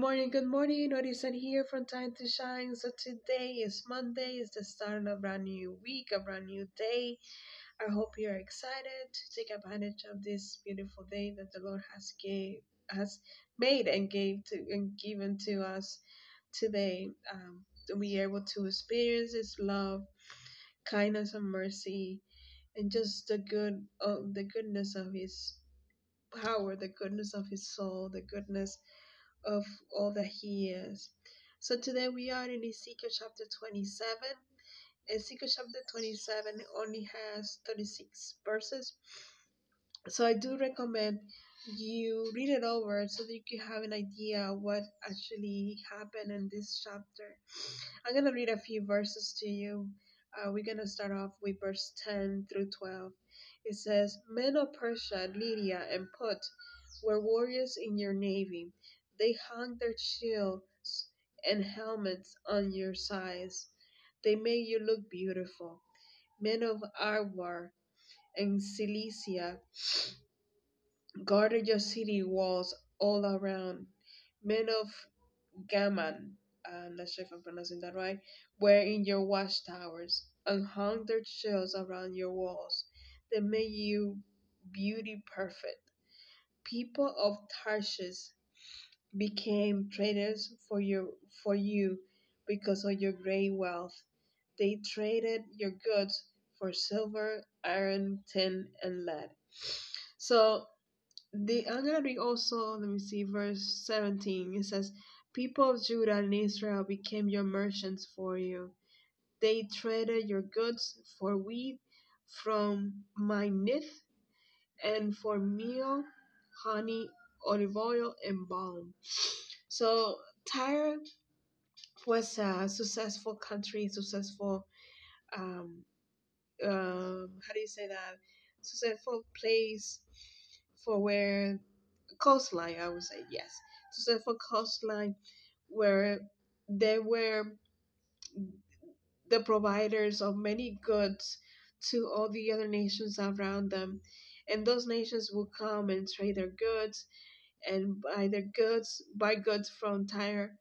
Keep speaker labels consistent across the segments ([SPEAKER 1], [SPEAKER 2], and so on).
[SPEAKER 1] morning, good morning. Odison here from Time to Shine. So today is Monday, it's the start of a brand new week, a brand new day. I hope you're excited to take advantage of this beautiful day that the Lord has gave has made and gave to and given to us today. Um, to be able to experience His love, kindness, and mercy, and just the good, oh, the goodness of His power, the goodness of His soul, the goodness of all that He is. So today we are in Ezekiel chapter 27. Ezekiel chapter 27 only has 36 verses. So I do recommend you read it over so that you can have an idea what actually happened in this chapter. I'm going to read a few verses to you. Uh, we're going to start off with verse 10 through 12. It says, Men of Persia, Lydia, and Put were warriors in your navy. They hung their shields and helmets on your sides. They made you look beautiful. Men of Arwar and Cilicia guarded your city walls all around. Men of Gaman, uh, I'm not sure if I'm pronouncing that right, were in your watchtowers and hung their shields around your walls. They made you beauty perfect. People of Tarshish became traders for your for you because of your great wealth. They traded your goods for silver, iron, tin, and lead. So the I'm gonna read also let me see verse 17. It says, People of Judah and Israel became your merchants for you. They traded your goods for wheat from Minnith and for meal, honey, olive oil, and balm. So Tyre was a successful country, successful um, um, how do you say that? Successful place for where coastline, I would say yes, successful coastline where they were the providers of many goods to all the other nations around them, and those nations will come and trade their goods and buy their goods, buy goods from Tyre,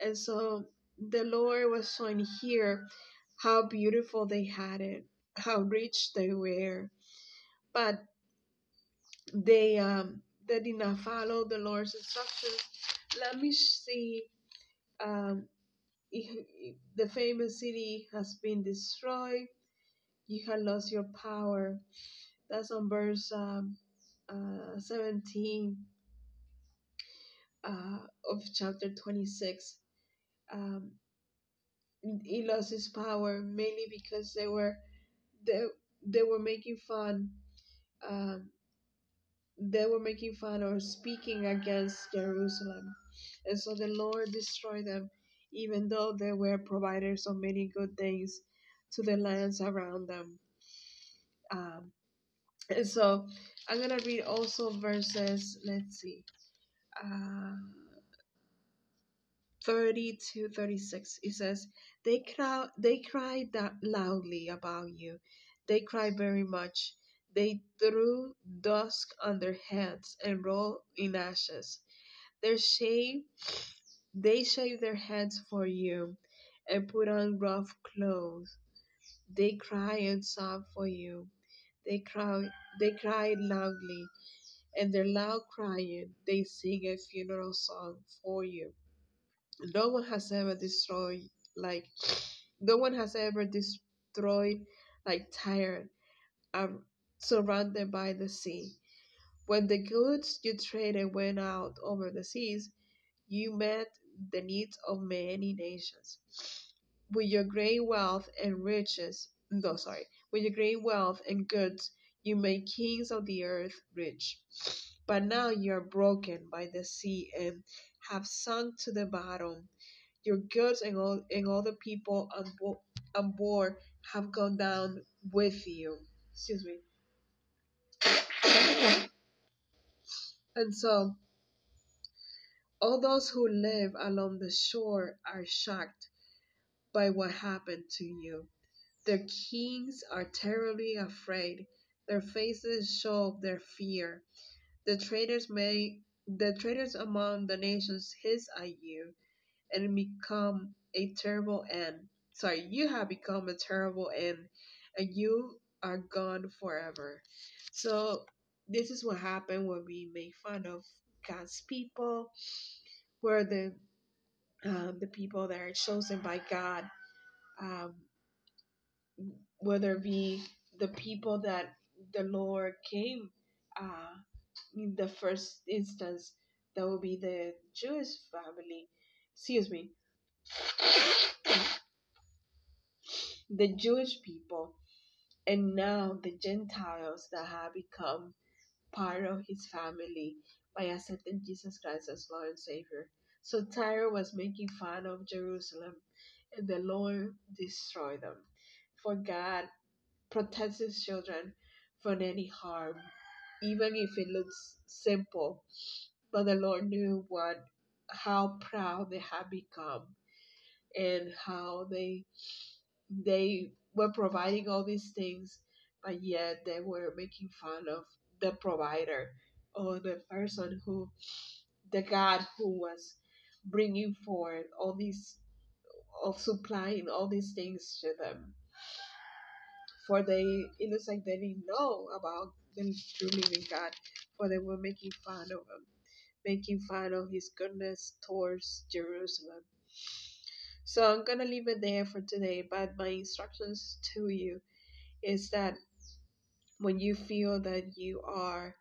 [SPEAKER 1] and so the Lord was showing here how beautiful they had it, how rich they were, but they um they did not follow the Lord's instructions. Let me see. Um, the famous city has been destroyed. You have lost your power. That's on verse um, uh, 17 uh, of chapter 26. Um, he lost his power mainly because they were they, they were making fun um, they were making fun or speaking against Jerusalem. And so the Lord destroyed them, even though they were providers of many good things to the lands around them. Um, and so I'm going to read also verses, let's see, uh, 30 to 36. It says, they, cry, they cried that loudly about you. They cried very much. They threw dust on their heads and rolled in ashes. Their shave, they shaved their heads for you and put on rough clothes. They cry and sob for you. They cry, they cried loudly, and their loud crying, they sing a funeral song for you. No one has ever destroyed like no one has ever destroyed like Tyre, um, surrounded by the sea. When the goods you traded went out over the seas, you met the needs of many nations. With your great wealth and riches, no, sorry, with your great wealth and goods, you made kings of the earth rich. But now you are broken by the sea and have sunk to the bottom. Your goods and all, and all the people on, bo- on board have gone down with you. Excuse me. And so, all those who live along the shore are shocked by what happened to you. Their kings are terribly afraid. Their faces show their fear. The traders made the traitors among the nations hiss at you and become a terrible end. Sorry, you have become a terrible end, and you are gone forever. So this is what happened when we make fun of God's people, where the um, the people that are chosen by God, um, whether it be the people that the Lord came uh, in the first instance, that would be the Jewish family. Excuse me, the Jewish people, and now the Gentiles that have become part of his family by accepting Jesus Christ as Lord and Savior. So Tyre was making fun of Jerusalem, and the Lord destroyed them. For God protects his children from any harm, even if it looks simple. But the Lord knew what how proud they had become and how they they were providing all these things, but yet they were making fun of the provider or the person who, the God who was bringing forth all these, of supplying all these things to them. For they, it looks like they didn't know about the true living God, for they were making fun of him, making fun of his goodness towards Jerusalem. So I'm gonna leave it there for today. But my instructions to you is that when you feel that you are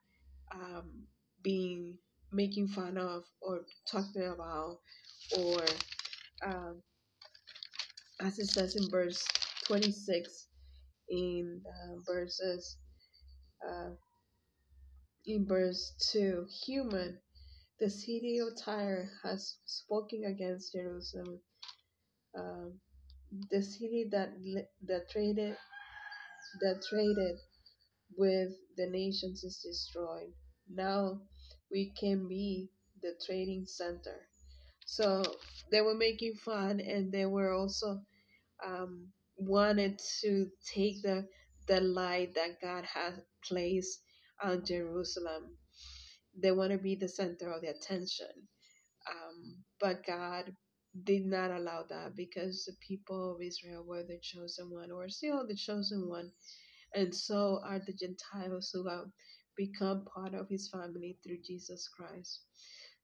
[SPEAKER 1] um, being making fun of or talking about or um, as it says in verse 26 in uh, verses uh, in verse 2 human the city of tyre has spoken against jerusalem um, the city that that traded that traded with the nations is destroyed. Now we can be the trading center. So they were making fun, and they were also um, wanted to take the the light that God has placed on Jerusalem. They want to be the center of the attention, um, but God did not allow that because the people of Israel were the chosen one, or still the chosen one and so are the Gentiles who have become part of his family through Jesus Christ.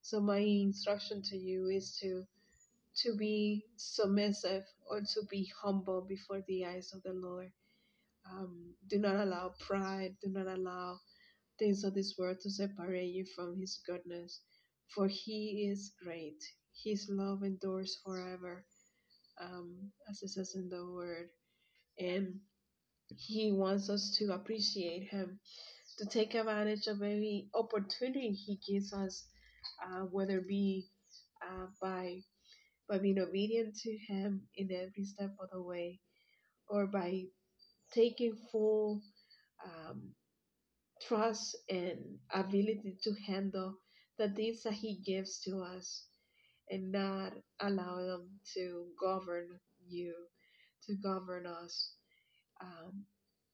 [SPEAKER 1] So my instruction to you is to to be submissive or to be humble before the eyes of the Lord. Um, do not allow pride. Do not allow things of this world to separate you from His goodness, for He is great. His love endures forever, um, as it says in the Word, and He wants us to appreciate Him to take advantage of every opportunity He gives us, uh, whether it be uh, by by being obedient to Him in every step of the way, or by taking full um, trust and ability to handle the things that He gives to us, and not allow them to govern you, to govern us. Um,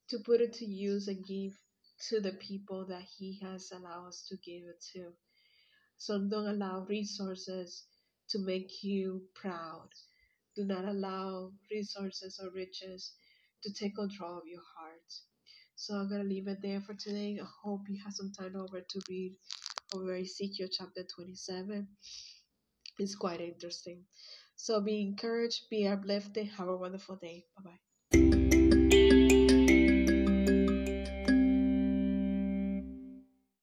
[SPEAKER 1] to put it to use and give to the people that He has allowed us to give it to. So don't allow resources to make you proud. Do not allow resources or riches to take control of your heart. So I'm gonna leave it there for today. I hope you have some time over to read over Ezekiel chapter 27. It's quite interesting. So be encouraged, be uplifted, have a wonderful day. Bye bye.